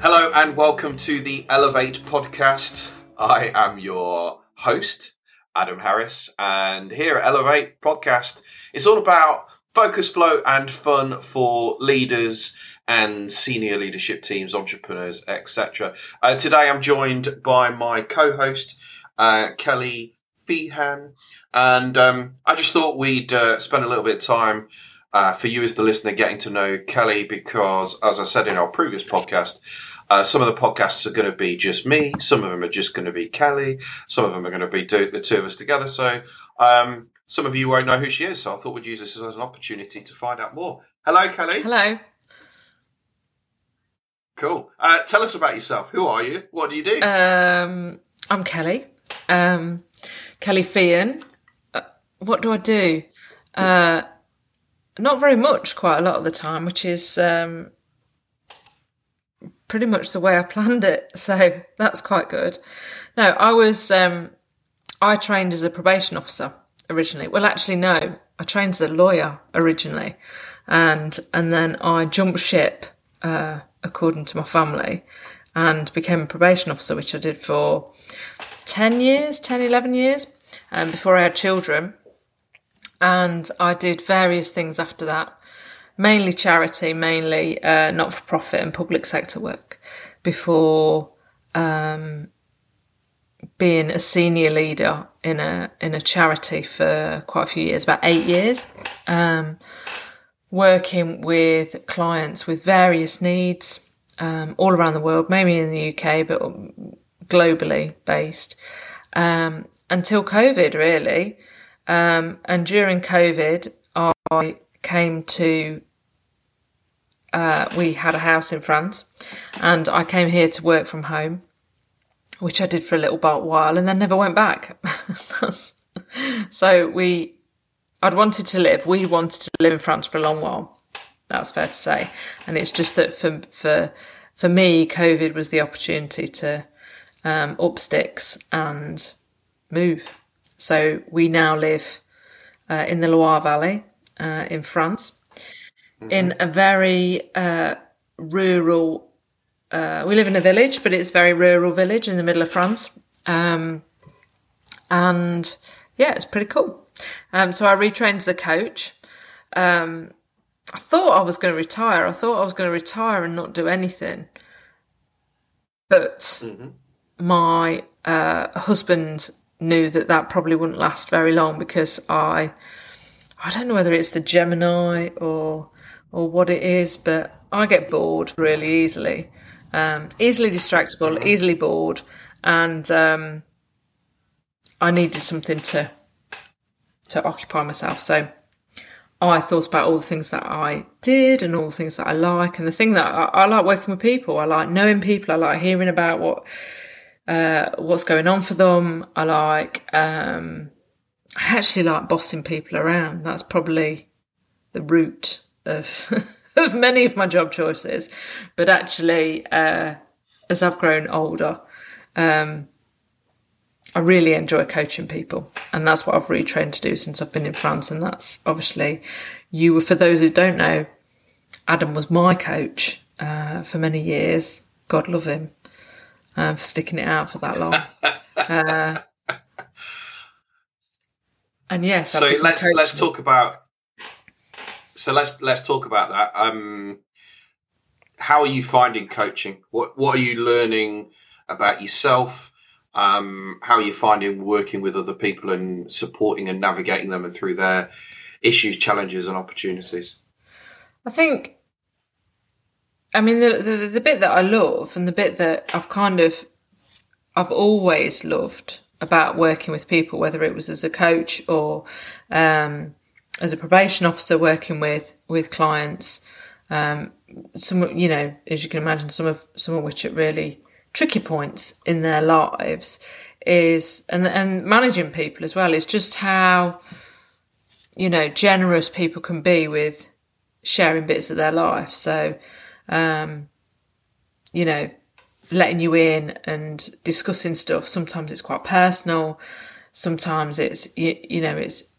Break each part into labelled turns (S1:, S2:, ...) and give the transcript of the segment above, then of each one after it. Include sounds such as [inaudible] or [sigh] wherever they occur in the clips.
S1: Hello and welcome to the Elevate podcast. I am your host, Adam Harris, and here at Elevate podcast, it's all about focus, flow, and fun for leaders and senior leadership teams, entrepreneurs, etc. Uh, today, I'm joined by my co-host, uh, Kelly Feehan, and um, I just thought we'd uh, spend a little bit of time. Uh, for you as the listener, getting to know Kelly because, as I said in our previous podcast, uh, some of the podcasts are going to be just me. Some of them are just going to be Kelly. Some of them are going to be do- the two of us together. So um, some of you won't know who she is. So I thought we'd use this as an opportunity to find out more. Hello, Kelly.
S2: Hello.
S1: Cool. Uh, tell us about yourself. Who are you? What do you do?
S2: Um, I'm Kelly. Um, Kelly Feehan. Uh, what do I do? Uh, not very much, quite a lot of the time, which is um, pretty much the way I [laughs] planned it. So that's quite good. No, I was, um, I trained as a probation officer originally. Well, actually, no, I trained as a lawyer originally. And, and then I jumped ship, uh, according to my family and became a probation officer, which I did for 10 years, 10, 11 years, um, before I had children. And I did various things after that mainly charity, mainly uh, not for profit and public sector work before um, being a senior leader in a in a charity for quite a few years, about eight years, um, working with clients with various needs um, all around the world, mainly in the UK, but globally based um, until COVID, really. Um, and during COVID, I came to uh, we had a house in France, and I came here to work from home, which I did for a little while, and then never went back. [laughs] so we, I'd wanted to live. We wanted to live in France for a long while. That's fair to say, and it's just that for for for me, COVID was the opportunity to um, up sticks and move. So we now live uh, in the Loire Valley uh, in France mm-hmm. in a very uh, rural. Uh, we live in a village, but it's a very rural village in the middle of France, um, and yeah, it's pretty cool. Um, so I retrained as a coach. Um, I thought I was going to retire. I thought I was going to retire and not do anything, but mm-hmm. my uh, husband knew that that probably wouldn't last very long because I I don't know whether it's the Gemini or or what it is, but I get bored really easily, um, easily distractible, easily bored, and um, I needed something to to occupy myself. So I thought about all the things that I did and all the things that I like, and the thing that I, I like working with people. I like knowing people. I like hearing about what uh, what's going on for them. I like. Um, I actually like bossing people around. That's probably the root of [laughs] of many of my job choices. But actually, uh, as I've grown older, um, I really enjoy coaching people, and that's what I've retrained to do since I've been in France. And that's obviously you. were For those who don't know, Adam was my coach uh, for many years. God love him uh, for sticking it out for that long. Uh, and yes,
S1: so let's let's talk about so let's let's talk about that. Um, how are you finding coaching? What what are you learning about yourself? Um, how are you finding working with other people and supporting and navigating them and through their issues, challenges, and opportunities?
S2: I think, I mean, the, the the bit that I love and the bit that I've kind of, I've always loved about working with people, whether it was as a coach or um, as a probation officer working with with clients, um, some you know, as you can imagine, some of some of which at really tricky points in their lives is and and managing people as well is just how you know generous people can be with sharing bits of their life. So, um, you know, letting you in and discussing stuff. Sometimes it's quite personal. Sometimes it's you, you know it's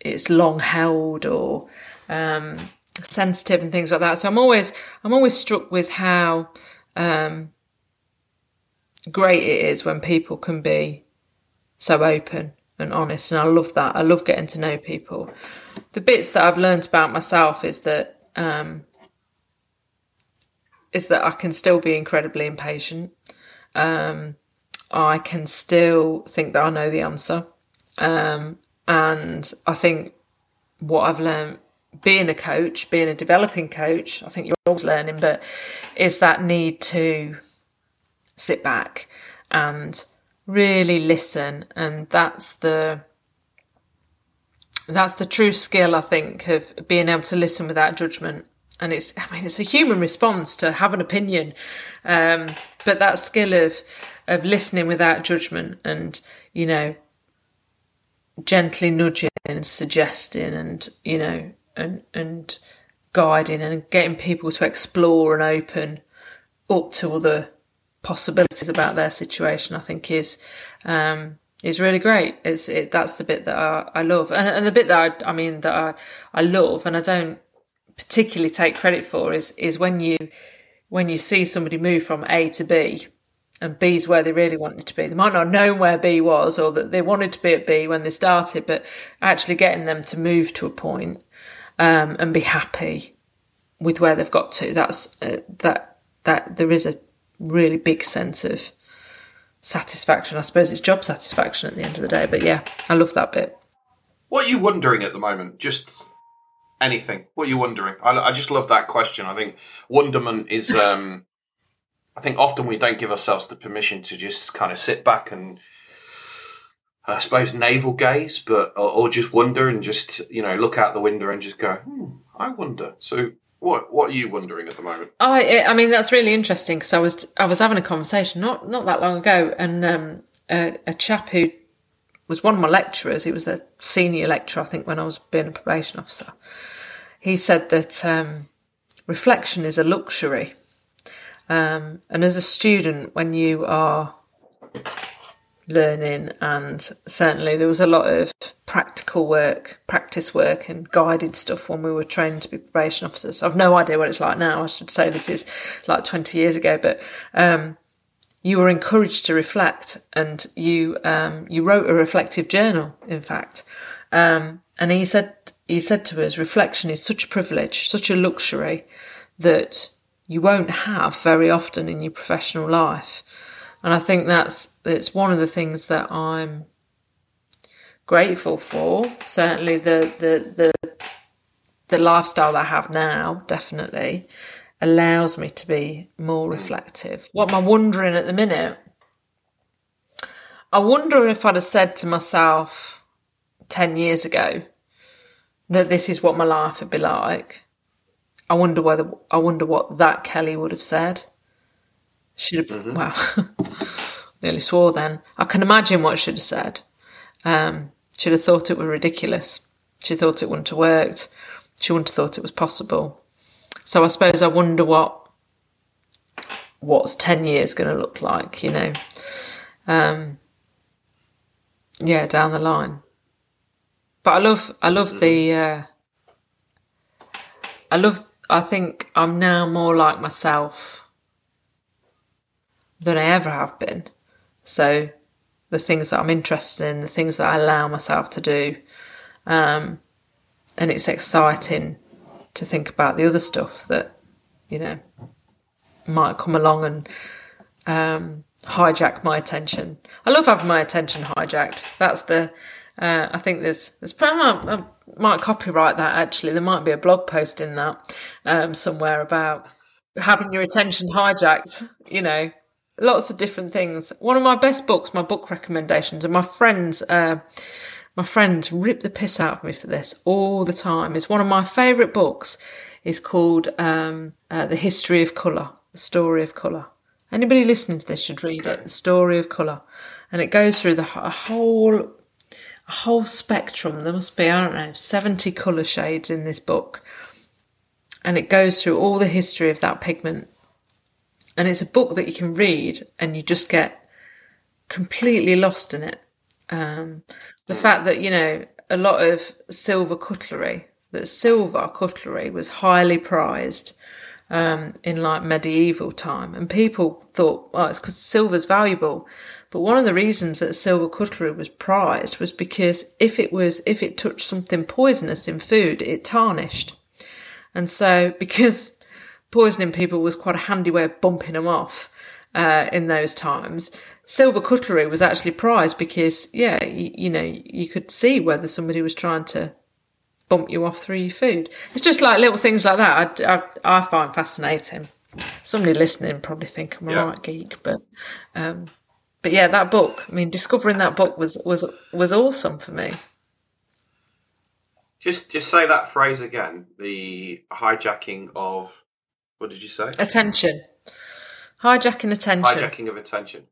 S2: it's long held or um, sensitive and things like that. So I'm always I'm always struck with how um, great it is when people can be so open and honest. And I love that. I love getting to know people. The bits that I've learned about myself is that um, is that I can still be incredibly impatient. Um, I can still think that I know the answer. Um, and I think what I've learned being a coach, being a developing coach, I think you're always learning, but is that need to sit back and really listen. And that's the that's the true skill I think of being able to listen without judgment. And it's I mean it's a human response to have an opinion, um, but that skill of of listening without judgment and you know gently nudging and suggesting and you know and and guiding and getting people to explore and open up to other possibilities about their situation, I think is um, is really great. It's it, that's the bit that I, I love, and, and, the bit that I, I mean that I, I love, and I don't particularly take credit for is is when you when you see somebody move from A to B, and B's where they really wanted to be. They might not have known where B was, or that they wanted to be at B when they started, but actually getting them to move to a point um, and be happy with where they've got to. That's uh, that that there is a really big sense of satisfaction. I suppose it's job satisfaction at the end of the day. But yeah, I love that bit.
S1: What are you wondering at the moment? Just anything. What are you wondering? I, I just love that question. I think wonderment is. [laughs] Um, I think often we don't give ourselves the permission to just kind of sit back and I suppose navel gaze, but or, or, just wonder and just you know look out the window and just go, hmm, I wonder. So what what are you wondering at the moment?
S2: I I mean that's really interesting because I was I was having a conversation not not that long ago, and um, a, a chap who was one of my lecturers. He was a senior lecturer, I think, when I was being a probation officer. He said that um, reflection is a luxury, um, and as a student, when you are learning and certainly there was a lot of practical work practice work and guided stuff when we were trained to be probation officers. I've no idea what it's like now. I should say this is like 20 years ago but um, you were encouraged to reflect and you um, you wrote a reflective journal in fact um, and he said he said to us reflection is such a privilege such a luxury that you won't have very often in your professional life and I think that's it's one of the things that I'm grateful for. Certainly, the the the the lifestyle that I have now definitely allows me to be more reflective. What am I wondering at the minute? I wonder if I'd have said to myself 10 years ago that this is what my life would be like. I wonder whether I wonder what that Kelly would have said. Should have, mm-hmm. well, [laughs] nearly swore then. I can imagine what she'd have said. Um, she'd have thought it were ridiculous. She thought it wouldn't have worked. She wouldn't have thought it was possible. So I suppose I wonder what what's 10 years going to look like, you know. Um, yeah, down the line. But I love, I love the, uh, I love, I think I'm now more like myself than I ever have been. So the things that I'm interested in, the things that I allow myself to do, um, and it's exciting to think about the other stuff that you know might come along and um, hijack my attention. I love having my attention hijacked. That's the uh, I think there's there's I might copyright that actually. There might be a blog post in that um, somewhere about having your attention hijacked. You know, lots of different things. One of my best books, my book recommendations, and my friends, uh, my friends rip the piss out of me for this all the time. Is one of my favourite books. is called um, uh, The History of Colour, The Story of Colour. Anybody listening to this should read it. The Story of Colour, and it goes through the a whole a whole spectrum. There must be I don't know seventy colour shades in this book, and it goes through all the history of that pigment and it's a book that you can read and you just get completely lost in it. Um, the fact that, you know, a lot of silver cutlery, that silver cutlery was highly prized um, in like medieval time, and people thought, "Oh, it's because silver's valuable." But one of the reasons that silver cutlery was prized was because if it was if it touched something poisonous in food, it tarnished, and so [laughs] because poisoning people was quite a handy way of bumping them off uh, in those times. Silver cutlery was actually prized because, yeah, you, you know, you could see whether somebody was trying to bump you off through your food. It's just like little things like that I, I, I find fascinating. Somebody listening probably think I'm a
S1: Yeah.
S2: right geek, but um, but yeah, that book. I mean, discovering that book was was was awesome for me.
S1: Just just say that phrase again. The hijacking of what did you say?
S2: Attention, hijacking attention.
S1: Hijacking of attention.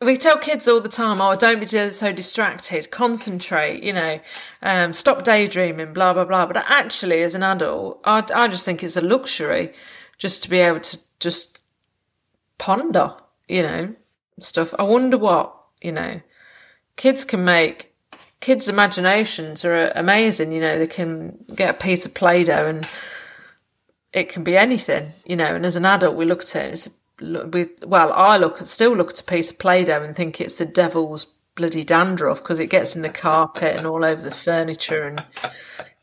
S2: We tell kids all the time, "Oh, don't be so distracted. Concentrate. You know, um, stop daydreaming. Blah blah blah." But actually, as an adult, I, I just think it's a luxury just to be able to just ponder. You know, stuff. I wonder what you know. Kids can make. Kids' imaginations are amazing. You know, they can get a piece of play-doh and it can be anything. You know, and as an adult, we look at it. It's we, well, I look still look at a piece of Play-Doh and think it's the devil's bloody dandruff because it gets in the carpet and all over the furniture and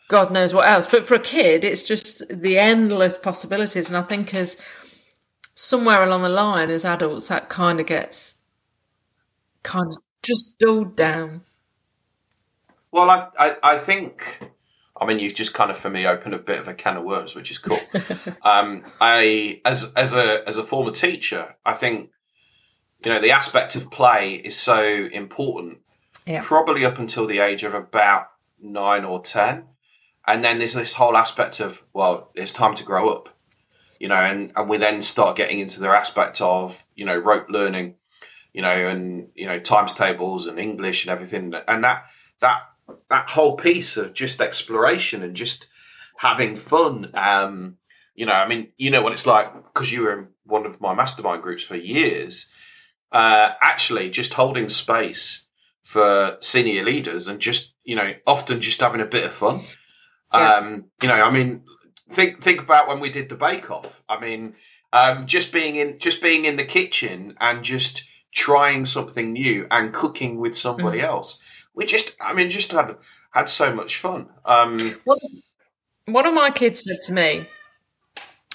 S2: God knows what else. But for a kid, it's just the endless possibilities. And I think as somewhere along the line, as adults, that kind of gets kind of just dulled down.
S1: Well, I, I I think. I mean, you've just kind of for me opened a bit of a can of worms, which is cool. [laughs] um, I as as a as a former teacher, I think you know the aspect of play is so important.
S2: Yeah.
S1: Probably up until the age of about nine or ten, and then there's this whole aspect of well, it's time to grow up. You know, and, and we then start getting into the aspect of you know rote learning, you know, and you know times tables and English and everything, and that that that whole piece of just exploration and just having fun. Um, you know, I mean, you know what it's like because you were in one of my mastermind groups for years. Uh, actually, just holding space for senior leaders and just you know, often just having a bit of fun.
S2: Yeah.
S1: Um, you know, I mean, think think about when we did the Bake Off. I mean, um, just being in just being in the kitchen and just trying something new and cooking with somebody else. We just, I mean, just had had so much fun. Um,
S2: One, one of my kids said to me,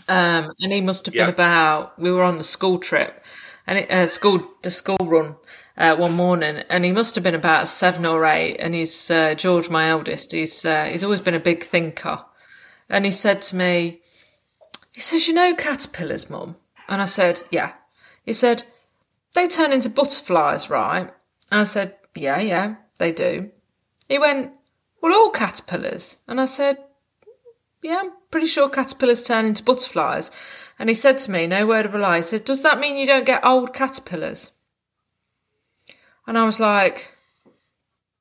S2: um, and he must have been
S1: Yeah.
S2: about. We were on the school trip, and it, uh, school the school run uh, one morning, and he must have been about seven or eight. And he's uh, George, my eldest. He's uh, he's always been a big thinker, and he said to me, he says, "You know caterpillars, mum," and I said, "Yeah." He said, "They turn into butterflies, right?" And I said, "Yeah, yeah, they do." He went, "Well, all caterpillars," and I said, yeah, I'm pretty sure caterpillars turn into butterflies. And he said to me, no word of a lie, he said, Does that mean you don't get old caterpillars? And I was like,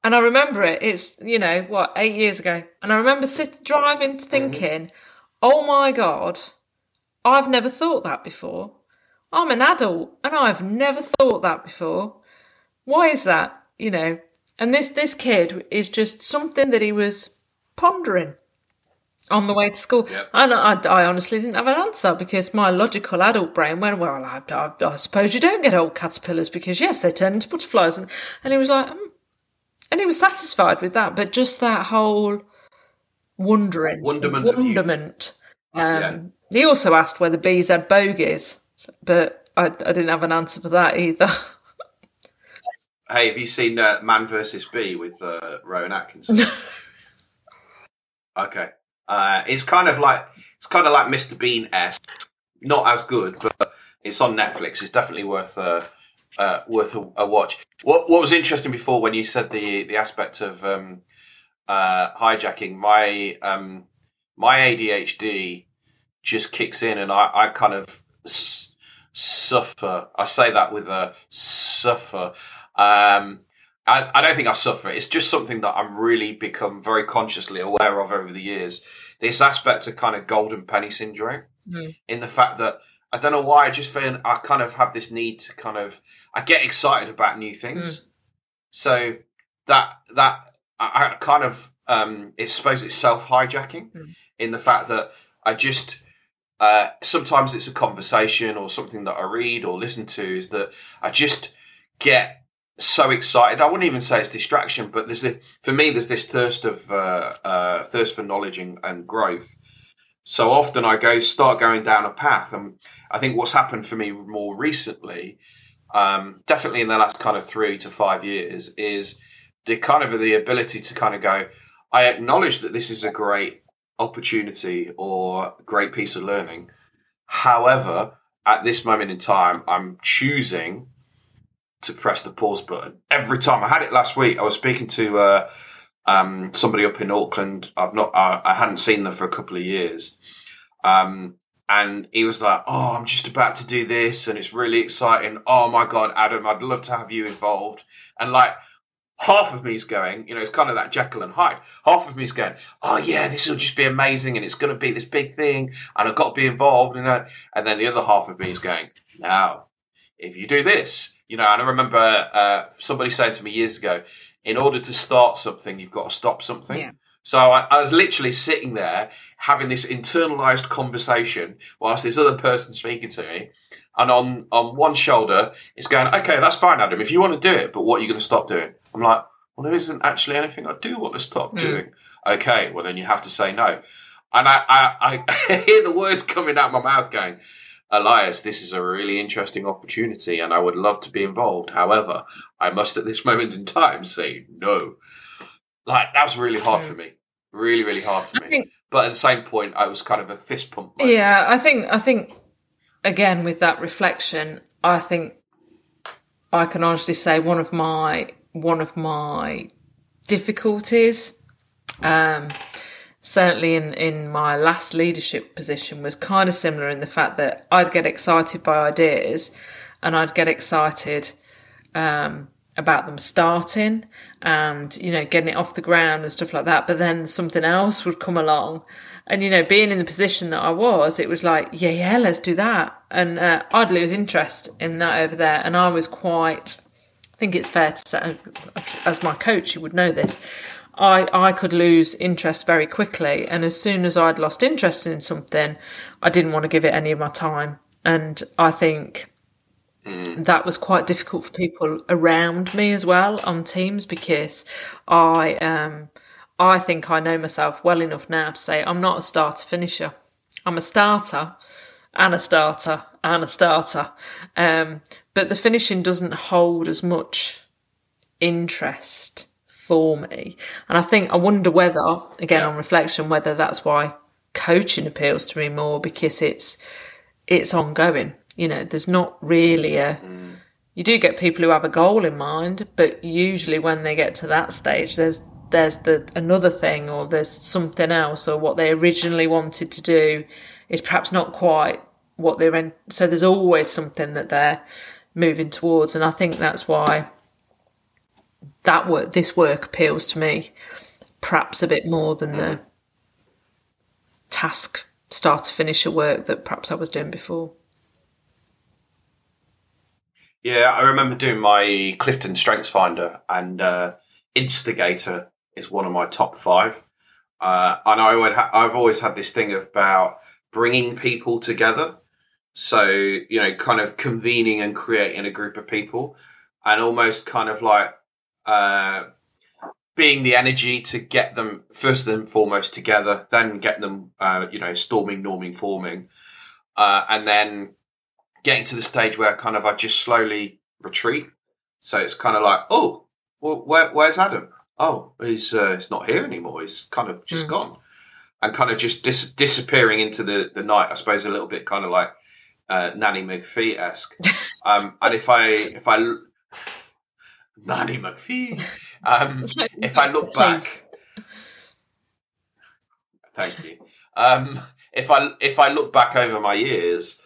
S2: and I remember it, it's, you know, what, eight years ago. And I remember sit, driving thinking, oh my God, I've never thought that before. I'm an adult and I've never thought that before. Why is that? You know, and this, this kid is just something that he was pondering on the way to school.
S1: Yep.
S2: And I, I honestly didn't have an answer because my logical adult brain went, well, I, I, I suppose you don't get old caterpillars because, yes, they turn into butterflies. And, and he was like, mm. And he was satisfied with that. But just that whole wondering,
S1: Wonderment
S2: wonderment. Um,
S1: Yeah.
S2: He also asked whether bees had bogies, but I, I didn't have an answer for that either. [laughs]
S1: hey, have you seen uh, Man versus Bee with uh, Rowan Atkinson? [laughs] okay, uh, it's kind of like it's kind of like Mr. Bean s, not as good, but it's on Netflix. It's definitely worth uh, uh, worth a, a watch. What what was interesting before when you said the the aspect of um, uh, hijacking my um, my ADHD just kicks in, and I, I kind of s- suffer. I say that with a suffer. Um, I, I don't think I suffer. It's just something that I'm really become very consciously aware of over the years. This aspect of kind of golden penny syndrome,
S2: Mm.
S1: in the fact that I don't know why I just feel I kind of have this need to kind of I get excited about new things. So that that I, I kind of um, it's suppose it's self hijacking
S2: Mm.
S1: in the fact that I just uh, sometimes it's a conversation or something that I read or listen to is that I just get so excited. I wouldn't even say it's distraction, but there's the for me there's this thirst of uh, uh, thirst for knowledge and, and growth. So often I go start going down a path, and I think what's happened for me more recently, um, definitely in the last kind of three to five years, is the kind of the ability to kind of go. I acknowledge that this is a great opportunity or great piece of learning. However, at this moment in time, I'm choosing to press the pause button every time. I had it last week. I was speaking to uh, um, somebody up in Auckland. I've not, I, I, hadn't seen them for a couple of years, um, and he was like, "Oh, I'm just about to do this, and it's really exciting. Oh my god, Adam, I'd love to have you involved." And like half of me is going, you know, it's kind of that Jekyll and Hyde. Half of me is going, oh yeah, this will just be amazing, and it's going to be this big thing, and I've got to be involved in that. And then the other half of me is going, now, if you do this, you know, and I remember uh, somebody saying to me years ago, in order to start something, you've got to stop something. Yeah. So I, I, was literally sitting there having this internalized conversation whilst this other person speaking to me. And on, on one shoulder, it's going, okay, that's fine, Adam, if you want to do it, but what are you going to stop doing? I'm like, well, there isn't actually anything I do want to stop mm. doing. Okay, well, then you have to say no. And I, I, I [laughs] hear the words coming out my mouth going, Elias, this is a really interesting opportunity and I would love to be involved. However, I must at this moment in time say no. Like, that was really hard for me. Really, really hard for I me. Think, but at the same point, I was kind of a fist pump.
S2: Moment. Yeah, I think, I think, again, with that reflection, I think I can honestly say one of my one of my difficulties. Um, certainly in, in my last leadership position was kind of similar in the fact that I'd get excited by ideas and I'd get excited um, about them starting and, you know, getting it off the ground and stuff like that. But then something else would come along. And, you know, being in the position that I was, it was like, yeah, yeah, let's do that. And uh, I'd lose interest in that over there. And I was quite I think it's fair to say, as my coach, you would know this. I, I could lose interest very quickly. And as soon as I'd lost interest in something, I didn't want to give it any of my time. And I think mm. that was quite difficult for people around me as well on teams because I um I think I know myself well enough now to say I'm not a starter finisher. I'm a starter and a starter and a starter. Um, but the finishing doesn't hold as much interest for me. And I think, I wonder whether, again, yeah. on reflection, whether that's why coaching appeals to me more because it's, it's ongoing. You know, there's not really a, mm. you do get people who have a goal in mind, but usually when they get to that stage, there's, there's the another thing or there's something else or what they originally wanted to do is perhaps not quite what they're in. So there's always something that they're moving towards, and I think that's why that work, this work appeals to me, perhaps a bit more than the task start to finish work that perhaps I was doing before.
S1: Yeah, I remember doing my Clifton Strengths Finder, and uh, Instigator is one of my top five. Uh, and I would ha- I've always had this thing about bringing people together. So, you know, kind of convening and creating a group of people and almost kind of like uh, being the energy to get them first and foremost together, then get them, uh, you know, storming, norming, forming, uh, and then getting to the stage where kind of I just slowly retreat. So it's kind of like, oh, well, where, where's Adam? Oh, he's uh, he's not here anymore. He's kind of just mm. gone, and kind of just dis- disappearing into the the night. I suppose a little bit kind of like uh, Nanny McPhee esque. [laughs] Um, and if I if I Nanny McPhee, um, [laughs] if I look back, thank you. Um, if I if I look back over my years,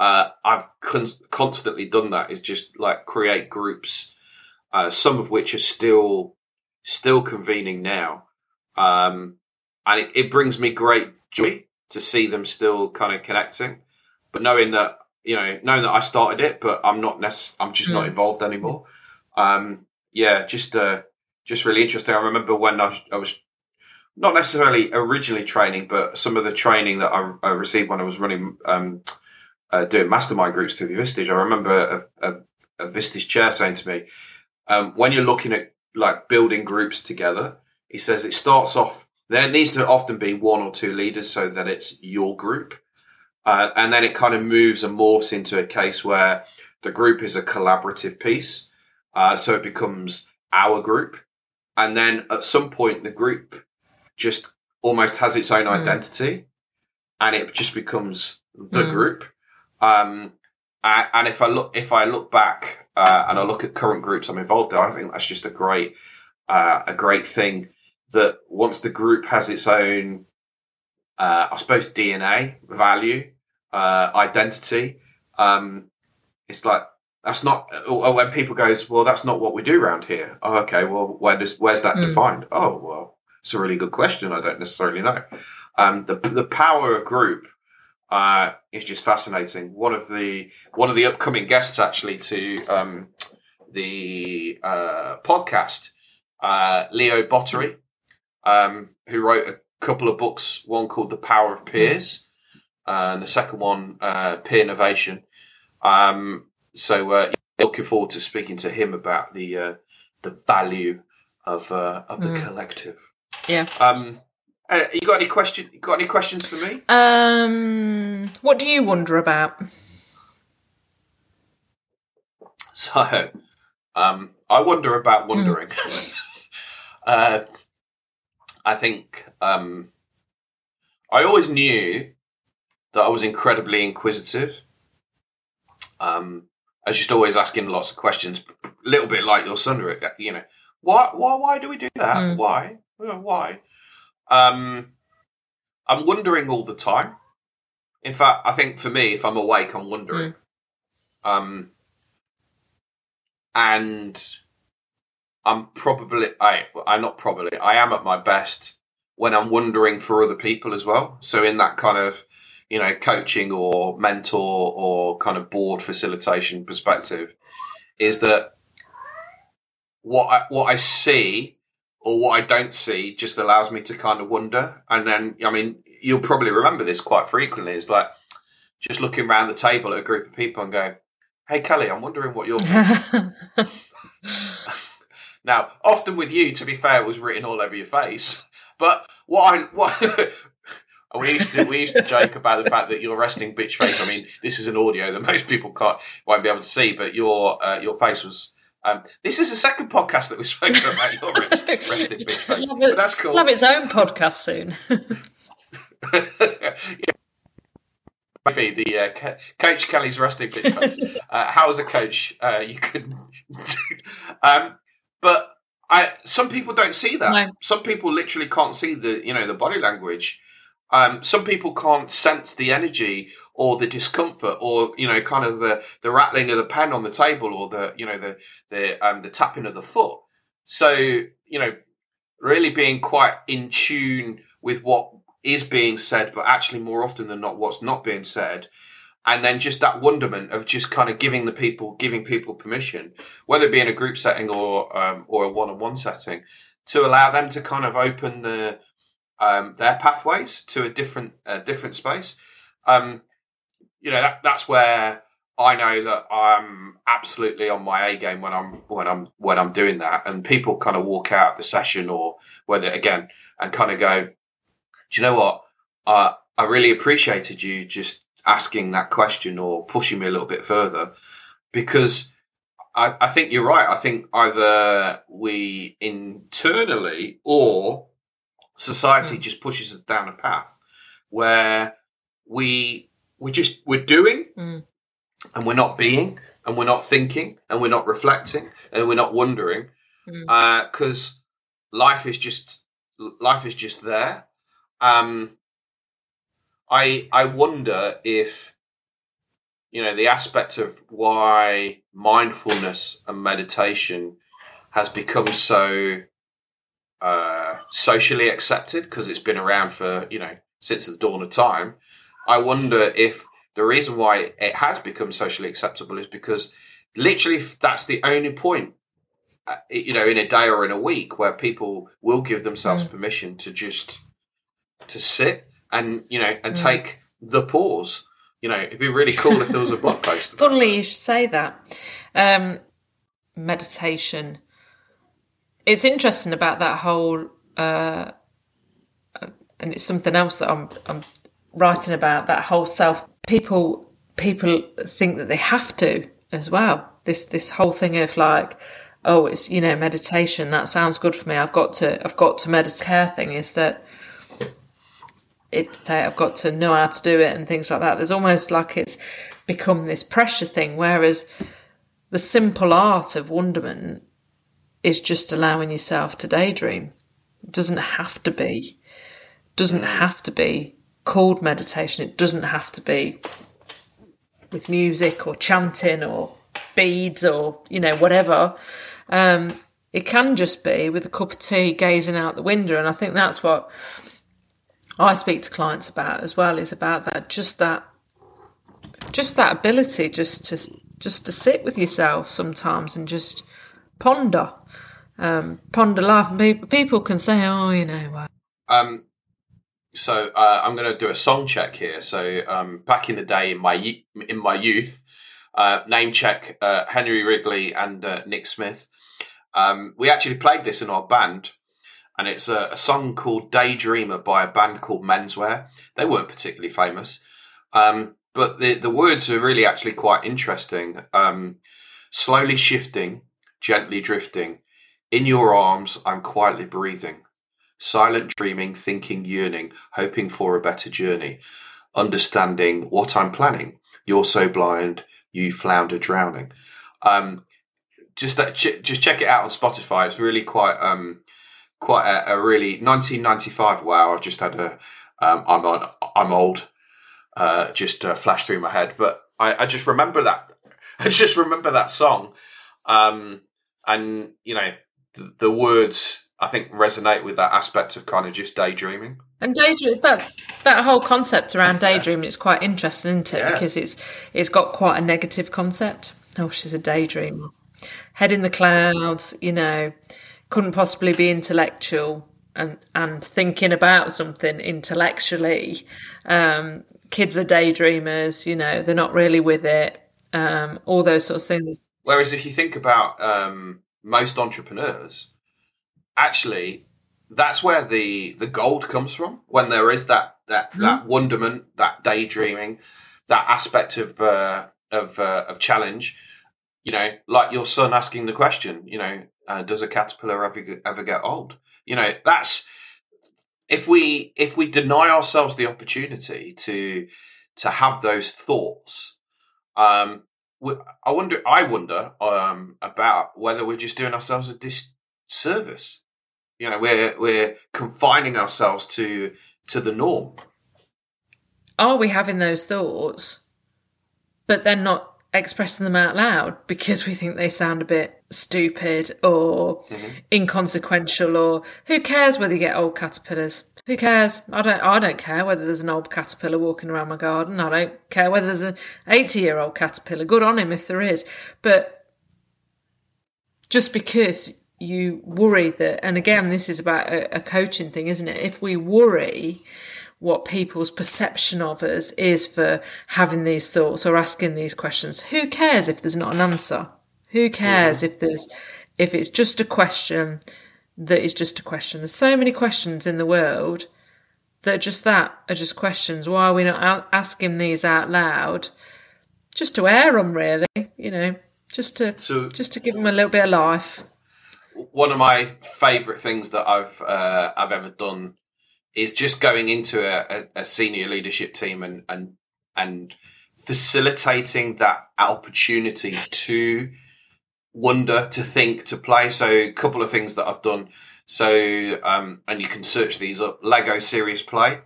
S1: uh, I've con- constantly done that. Is just like create groups, uh, some of which are still still convening now, um, and it, it brings me great joy to see them still kind of connecting but knowing that you know, knowing that I started it, but I'm not necess- I'm just mm. not involved anymore. Um, yeah, just uh, just really interesting. I remember when I was, I was not necessarily originally training, but some of the training that I, I received when I was running, um, uh, doing mastermind groups through Vistage. I remember a, a, a Vistage chair saying to me, um, when you're looking at like building groups together, he says it starts off, there needs to often be one or two leaders so that it's your group. Uh, and then it kind of moves and morphs into a case where the group is a collaborative piece. Uh, so it becomes our group. And then at some point, the group just almost has its own identity and it just becomes the
S2: Mm.
S1: group. Um, a- and if I look, if I look back uh, and I look at current groups I'm involved in, I think that's just a great, uh, a great thing that once the group has its own, uh, I suppose DNA value, uh, identity, um, it's like that's not when people goes well that's not what we do around here. Oh okay well where does where's that
S2: Mm.
S1: defined? Oh well it's a really good question i don't necessarily know. Um the the power of group uh is just fascinating. One of the one of the upcoming guests actually to um the uh podcast uh leo Bottary um who wrote a couple of books one called the power of peers and the second one uh peer innovation. Um so uh, looking forward to speaking to him about the uh, the value of uh, of the
S2: Mm.
S1: collective.
S2: Yeah.
S1: Um, uh, you got any question? You got any questions for me?
S2: Um, what do you wonder about?
S1: So, um, I wonder about wondering. [laughs] uh, I think um, I always knew that I was incredibly inquisitive. Um, I was just always asking lots of questions, a little bit like your son, you know, why, why, why do we do that?
S2: Mm.
S1: Why, why? Um, I'm wondering all the time. In fact, I think for me, if I'm awake, I'm wondering. Um, and I'm probably I I'm not probably I am at my best when I'm wondering for other people as well. So in that kind of you know coaching or mentor or kind of board facilitation perspective, is that what I, what I see or what I don't see just allows me to kind of wonder. And then I mean you'll probably remember this quite frequently. Is like just looking around the table at a group of people and go, "Hey Kelly, I'm wondering what you're." [laughs] Now, often with you, to be fair, it was written all over your face. But what I what we used to we used to joke about the fact that your resting bitch face. I mean, this is an audio that most people can't won't be able to see, but your uh, your face was. Um, this is the second podcast that we've spoken about your [laughs] rest, resting bitch face.
S2: It,
S1: that's cool.
S2: it'll have its own podcast soon.
S1: yeah. [laughs] Maybe the uh, Ke- Coach Kelly's resting bitch face. [laughs] Uh, how as a coach, uh, you could. um, but I, some people don't see that.
S2: No.
S1: Some people literally can't see the, you know, the body language. Um, some people can't sense the energy or the discomfort or you know, kind of the, the rattling of the pen on the table or the you know the the um, the tapping of the foot. So you know, really being quite in tune with what is being said, but actually more often than not, what's not being said. And then just that wonderment of just kind of giving the people, giving people permission, whether it be in a group setting or um, or a one-on-one setting, to allow them to kind of open the um, their pathways to a different different space. Um, you know that that's where I know that I'm absolutely on my A game when I'm when I'm when I'm doing that, and people kind of walk out the session or whether again and kind of go, do you know what? Uh, I really appreciated you just asking that question or pushing me a little bit further because I, I think you're right. I think either we internally or society just pushes us down a path where we we just we're doing
S2: Mm.
S1: and we're not being and we're not thinking and we're not reflecting and we're not wondering
S2: Mm.
S1: because life is just life is just there. Um, I I wonder if you know the aspect of why mindfulness and meditation has become so uh, socially accepted because it's been around for you know since the dawn of time. I wonder if the reason why it has become socially acceptable is because literally that's the only point uh, you know, in a day or in a week, where people will give
S2: Mm.
S1: themselves permission to just to sit and you know and
S2: Mm.
S1: take the pause. You know, it'd be really cool if there was a blog [laughs] post.
S2: Funnily, you should say that. Um, meditation. It's interesting about that whole, uh, and it's something else that I'm, I'm writing about. That whole self. People, people think that they have to as well. This this whole thing of like, oh, it's you know meditation. That sounds good for me. I've got to, I've got to meditate. Thing is that it I've got to know how to do it and things like that. There's almost like it's become this pressure thing, whereas the simple art of wonderment is just allowing yourself to daydream. It doesn't have to be doesn't have to be called meditation. It doesn't have to be with music or chanting or beads or you know whatever. Um, it can just be with a cup of tea, gazing out the window, and I think that's what I speak to clients about as well. Is about that just that just that ability just to just to sit with yourself sometimes and just ponder um, ponder life. People can say, oh, you know, well,
S1: Um, so uh, I'm going to do a song check here. So um, back in the day, in my in my youth, uh, name check uh, Henry Wrigley and uh, Nick Smith. Um, we actually played this in our band, and it's a, a song called "Daydreamer" by a band called Menswear. They weren't particularly famous, um, but the the words are really actually quite interesting. Um, slowly shifting, gently drifting. In your arms, I'm quietly breathing silent dreaming, thinking, yearning, hoping for a better journey, understanding what I'm planning. You're so blind, you flounder drowning. Um, just that, ch- just check it out on Spotify. It's really quite, um, quite a, a really 1995. Wow, I've just had a, um, I'm on, I'm old. Uh, just uh, flashed through my head, but I, I just remember that. [laughs] I just remember that song, um, and you know the, the words I think resonate with that aspect of kind of just daydreaming.
S2: And daydream that that whole concept around daydreaming is quite interesting, isn't it?
S1: Yeah.
S2: Because it's it's got quite a negative concept. Oh, she's a daydreamer. Head in the clouds, you know, couldn't possibly be intellectual and and thinking about something intellectually. Um, kids are daydreamers, you know, they're not really with it. Um, all those sorts of things.
S1: Whereas if you think about um, most entrepreneurs, actually, that's where the the gold comes from. When there is that that that wonderment, that daydreaming, that aspect of uh, of uh, of challenge. You know, like your son asking the question. You know, uh, does a caterpillar ever get- ever get old? You know, that's if we if we deny ourselves the opportunity to to have those thoughts. Um, I wonder. I wonder um, about whether we're just doing ourselves a disservice. You know, we're we're confining ourselves to to the norm.
S2: are we having those thoughts, but then not expressing them out loud because we think they sound a bit stupid or inconsequential or who cares whether you get old caterpillars? Who cares? I don't I don't care whether there's an old caterpillar walking around my garden. I don't care whether there's an 80 year old caterpillar. Good on him if there is. But just because you worry that, and again, this is about a, a coaching thing, isn't it? If we worry what people's perception of us is for having these thoughts or asking these questions, who cares if there's not an answer? Who cares if there's if it's just a question that is just a question? There's so many questions in the world that are just that are just questions. Why are we not asking these out loud? Just to air them, really. You know, just to
S1: So-
S2: just to give them a little bit of life.
S1: One of my favourite things that I've uh, I've ever done is just going into a, a, a senior leadership team and and and facilitating that opportunity to wonder, to think, to play. So a couple of things that I've done. So um, and you can search these up. Lego Serious Play.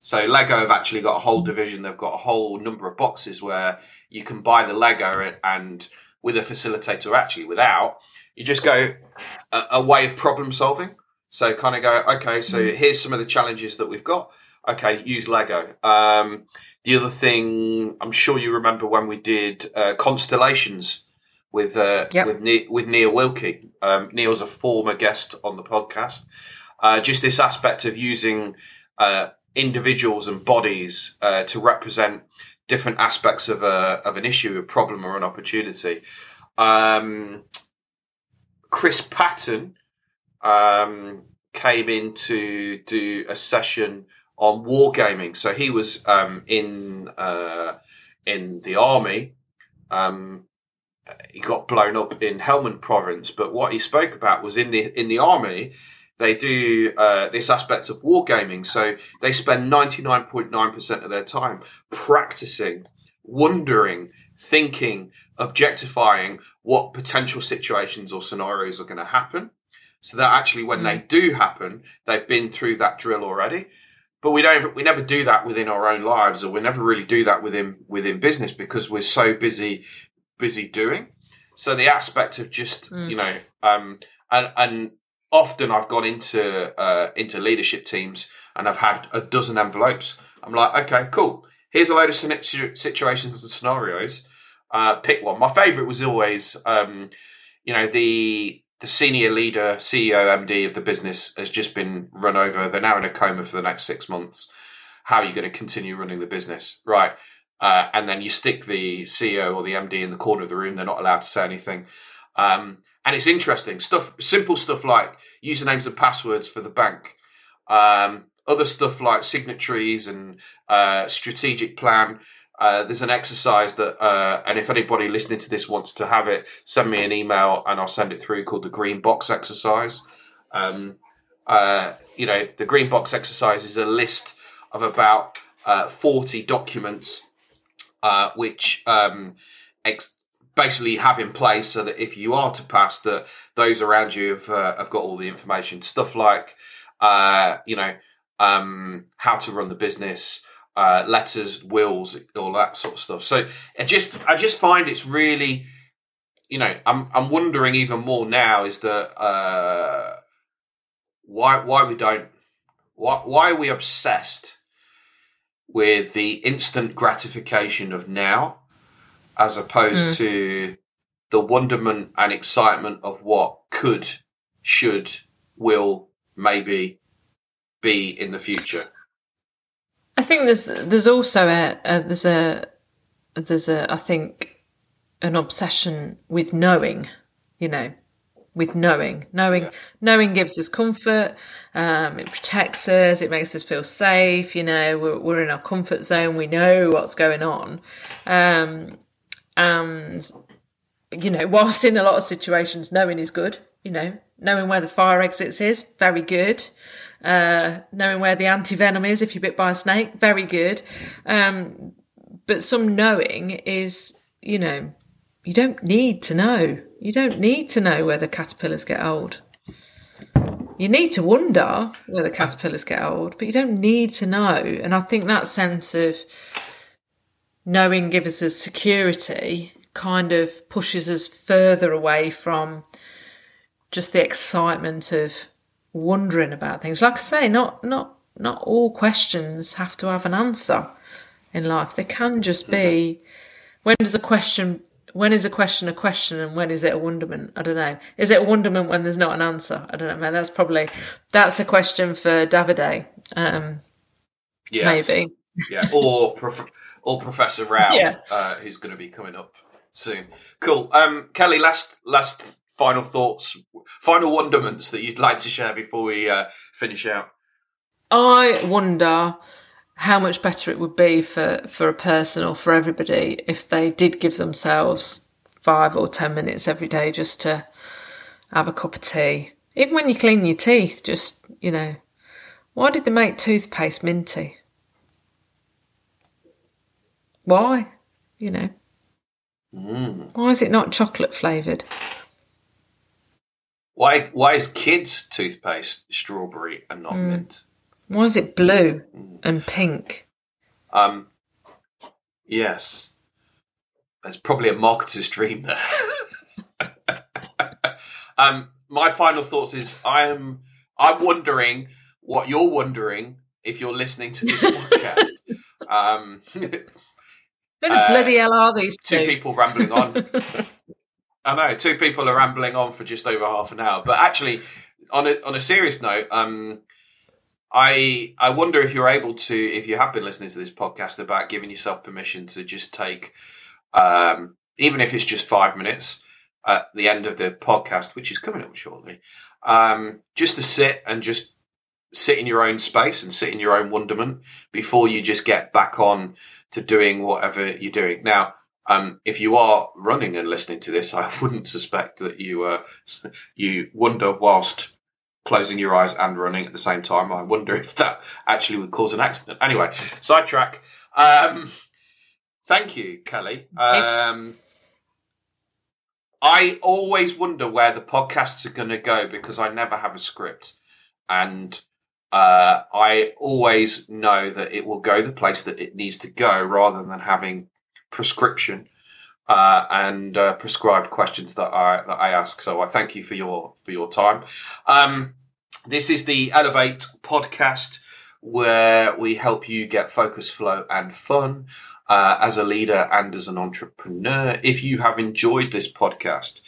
S1: So Lego have actually got a whole division. They've got a whole number of boxes where you can buy the Lego and with a facilitator, actually without, you just go a, a way of problem solving. So kind of go, okay, so here's some of the challenges that we've got. Okay, use Lego. Um, the other thing, I'm sure you remember when we did uh, constellations with uh,
S2: Yep.
S1: with ne- with Neil Wilkie. Um, Neil's a former guest on the podcast. Uh, just this aspect of using uh, individuals and bodies uh, to represent different aspects of a of an issue, a problem, or an opportunity. Um, Chris Patton um, came in to do a session on wargaming. So he was um, in uh, in the army. Um, he got blown up in Helmand Province, but what he spoke about was in the in the army. They do uh, this aspect of wargaming, so they spend ninety nine point nine percent of their time practicing, wondering, thinking, objectifying what potential situations or scenarios are going to happen. So that actually when they do happen they've been through that drill already. But we don't we never do that within our own lives or we never really do that within within business because we're so busy busy doing so the aspect of just you know um and and often i've gone into uh into leadership teams and i've had a dozen envelopes i'm like okay cool here's a load of situations and scenarios uh, pick one. My favourite was always, um, you know, the the senior leader, CEO, MD of the business has just been run over. They're now in a coma for the next six months. How are you going to continue running the business? Right. Uh, and then you stick the CEO or the MD in the corner of the room. They're not allowed to say anything. Um, and it's interesting stuff, simple stuff like usernames and passwords for the bank. Um, other stuff like signatories and uh, strategic plan. Uh, there's an exercise that, uh, and if anybody listening to this wants to have it, send me an email and I'll send it through called the green box exercise. Um, uh, you know, the green box exercise is a list of about uh, 40 documents uh, which um, ex- basically have in place so that if you are to pass, that those around you have, uh, have got all the information. Stuff like, uh, you know, um, how to run the business, uh, letters, wills, all that sort of stuff. So I just I just find it's really, you know, I'm I'm wondering even more now is that uh, why why we don't why why are we obsessed with the instant gratification of now as opposed hmm. to the wonderment and excitement of what could, should, will, maybe be in the future.
S2: I think there's there's also a, a there's a there's a I think an obsession with knowing, you know, with knowing, knowing, knowing gives us comfort. Um, it protects us. It makes us feel safe. You know, we're, we're in our comfort zone. We know what's going on, um, and you know, whilst in a lot of situations, knowing is good. You know, knowing where the fire exits is very good. Uh, knowing where the anti venom is if you're bit by a snake, very good. Um, but some knowing is, you know, you don't need to know. You don't need to know where the caterpillars get old. You need to wonder where the caterpillars get old, but you don't need to know. And I think that sense of knowing gives us security kind of pushes us further away from just the excitement of wondering about things. Like I say, not not not all questions have to have an answer in life. They can just be when does a question when is a question a question and when is it a wonderment? I don't know. Is it a wonderment when there's not an answer? I don't know. Man, that's probably that's a question for Davide. Um,
S1: Yes.
S2: maybe.
S1: Yeah, or prof- or Professor Rao,
S2: Yeah.
S1: uh, who's going to be coming up soon. Cool. Um, Kelly, last last final thoughts, final wonderments that you'd like to share before we uh, finish out.
S2: I wonder how much better it would be for, for a person or for everybody if they did give themselves five or ten minutes every day just to have a cup of tea. Even when you clean your teeth, just, you know, why did they make toothpaste minty? Why? You know, mm. why is it not chocolate flavoured?
S1: Why why is kids' toothpaste strawberry and not mm. mint?
S2: Why is it blue and pink?
S1: Um, yes, there's probably a marketer's dream there. [laughs] um, my final thoughts is I'm I'm wondering what you're wondering if you're listening to this [laughs] podcast. um,
S2: Who the
S1: Uh,
S2: bloody hell are these
S1: two
S2: two?
S1: people rambling on. [laughs] I know two people are rambling on for just over half an hour, but actually, on a on a serious note, um, I I wonder if you're able to, if you have been listening to this podcast, about giving yourself permission to just take, um, even if it's just five minutes at the end of the podcast, which is coming up shortly, um, just to sit and just sit in your own space and sit in your own wonderment before you just get back on to doing whatever you're doing. Now, um, if you are running and listening to this, [laughs] I wouldn't suspect that you uh, you wonder whilst closing your eyes and running at the same time. I wonder if that actually would cause an accident. Anyway, sidetrack. Um, thank you, Kelly. Um, I always wonder where the podcasts are going to go because I never have a script, and uh, I always know that it will go the place that it needs to go, rather than having prescription uh, and uh, prescribed questions that I that I ask. So I thank you for your for your time. Um, this is the Elevate podcast where we help you get focus, flow, and fun uh, as a leader and as an entrepreneur. If you have enjoyed this podcast,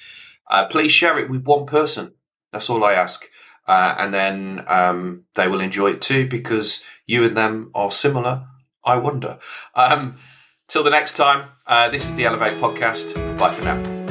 S1: uh, please share it with one person. That's all I ask. Uh, and then um, they will enjoy it too because you and them are similar. I wonder. Um, Till the next time, uh, this is the Elevate Podcast. Bye for now.